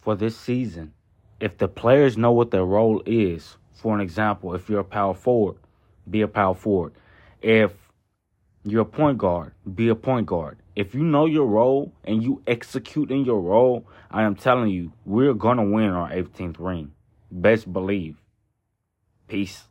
for this season. If the players know what their role is, for an example, if you're a power forward, be a power forward. If you're a point guard, be a point guard. If you know your role and you execute in your role, I am telling you, we're gonna win our 18th ring. Best believe. Peace.